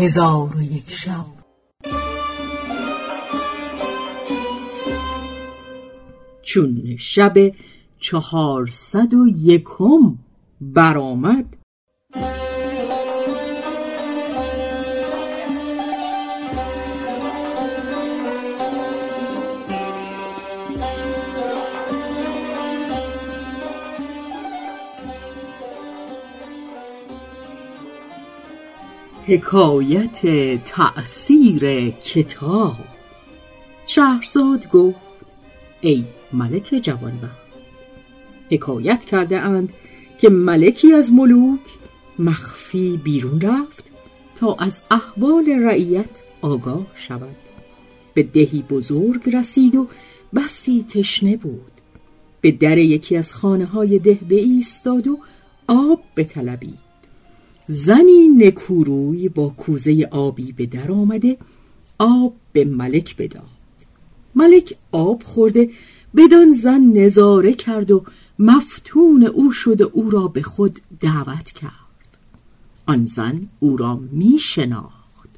هزار و یک شب. چون شب چهارصد و یکم برآمد حکایت تأثیر کتاب. شهرزاد گفت ای ملک جوانبخت حکایت کرده اند که ملکی از ملوک مخفی بیرون رفت تا از احوال رعیت آگاه شود. به دهی بزرگ رسید و بسی تشنه بود. به در یکی از خانه های ده ایستاد و آب بطلبید. زنی نکوروی با کوزه آبی به در آمده آب به ملک بداد ملک آب خورده بدان زن نظاره کرد و مفتون او شد و او را به خود دعوت کرد. آن زن او را می شناخت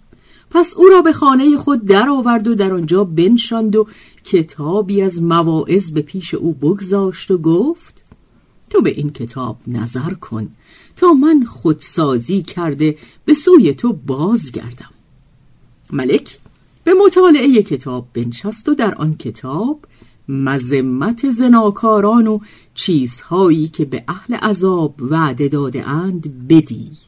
پس او را به خانه خود درآورد و در آنجا بنشاند و کتابی از مواعظ به پیش او بگذاشت و گفت تو به این کتاب نظر کن تا من خودسازی کرده به سوی تو بازگردم. ملک به مطالعه کتاب بنشست و در آن کتاب مذمت زناکاران و چیزهایی که به اهل عذاب وعده داده اند بدید.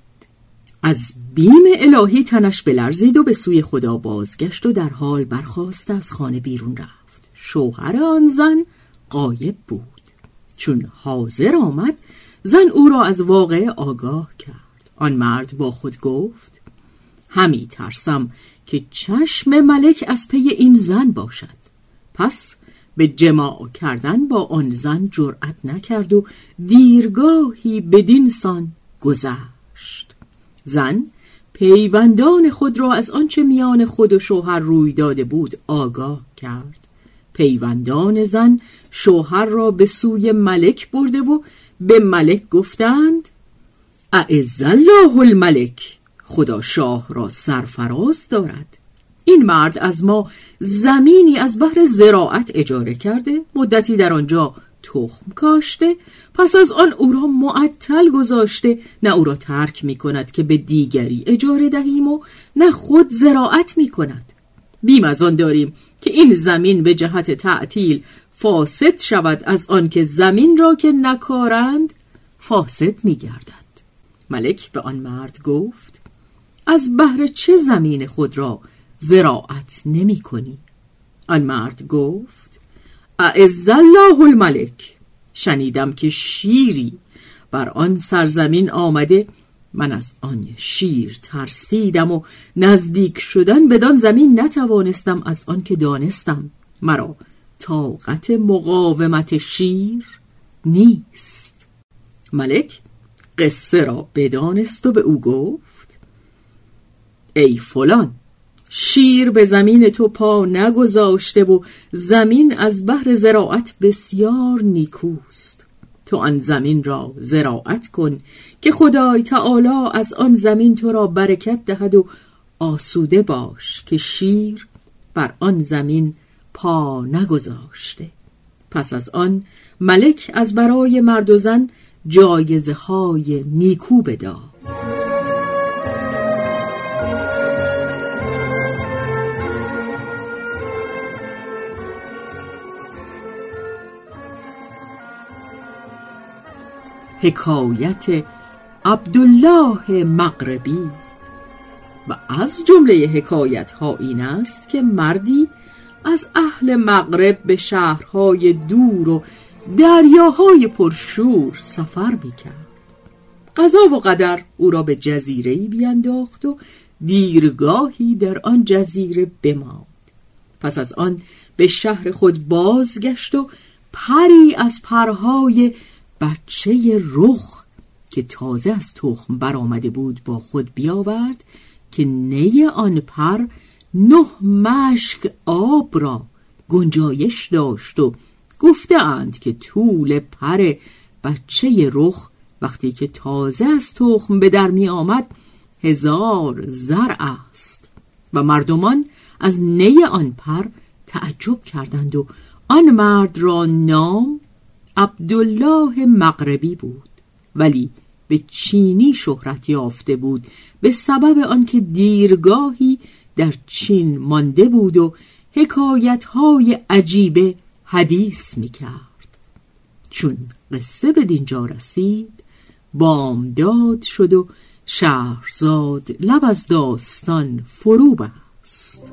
از بیم الهی تنش بلرزید و به سوی خدا بازگشت و در حال برخواست از خانه بیرون رفت. شوهر آن زن قایب بود. چون حاضر آمد زن او را از واقع آگاه کرد. آن مرد با خود گفت همی ترسم که چشم ملک از پی این زن باشد. پس به جماع کردن با آن زن جرأت نکرد و دیرگاهی بدین سان گذشت. زن پیوندان خود را از آنچه میان خود و شوهر روی داده بود آگاه کرد. پیوندان زن شوهر را به سوی ملک برده و به ملک گفتند اعز الله الملک خدا شاه را سرفراز دارد. این مرد از ما زمینی از بحر زراعت اجاره کرده مدتی در آنجا تخم کاشته پس از آن او را معطل گذاشته نه او را ترک می کند که به دیگری اجاره دهیم و نه خود زراعت می کند بیم از آن داریم که این زمین به جهت تعطیل فاسد شود از آنکه زمین را که نکارند فاسد می گردد ملک به آن مرد گفت از بهر چه زمین خود را زراعت نمی کنی؟ آن مرد گفت اعز الله الملک شنیدم که شیری بر آن سرزمین آمده من از آن شیر ترسیدم و نزدیک شدن بدان زمین نتوانستم از آن که دانستم. مرا طاقت مقاومت شیر نیست. ملک قصه را بدانست و به او گفت ای فلان شیر به زمین تو پا نگذاشته و زمین از بحر زراعت بسیار نیکوست. تو آن زمین را زراعت کن که خدای تعالی از آن زمین تو را برکت دهد و آسوده باش که شیر بر آن زمین پا نگذاشته. پس از آن ملک از برای مرد و زن جایزه های نیکو بداد. حکایت عبدالله مغربی. و از جمله حکایت ها این است که مردی از اهل مغرب به شهرهای دور و دریاهای پرشور سفر می‌کرد. قضا و قدر او را به جزیره‌ای بینداخت و دیرگاهی در آن جزیره بماند. پس از آن به شهر خود بازگشت و پری از پرهای بچه رخ که تازه از تخم برآمده بود با خود بیاورد که نی آن پر نه مشک آب را گنجایش داشت و گفتند که طول پر بچه رخ وقتی که تازه از تخم به در می آمد هزار زر است. و مردمان از نی آن پر تعجب کردند و آن مرد را نام عبدالله مغربی بود ولی به چینی شهرت یافته بود به سبب آنکه دیرگاهی در چین مانده بود و حکایتهای عجیب حدیث می‌کرد. چون قصه به دینجا رسید بامداد شد و شهرزاد لب از داستان فرو بست.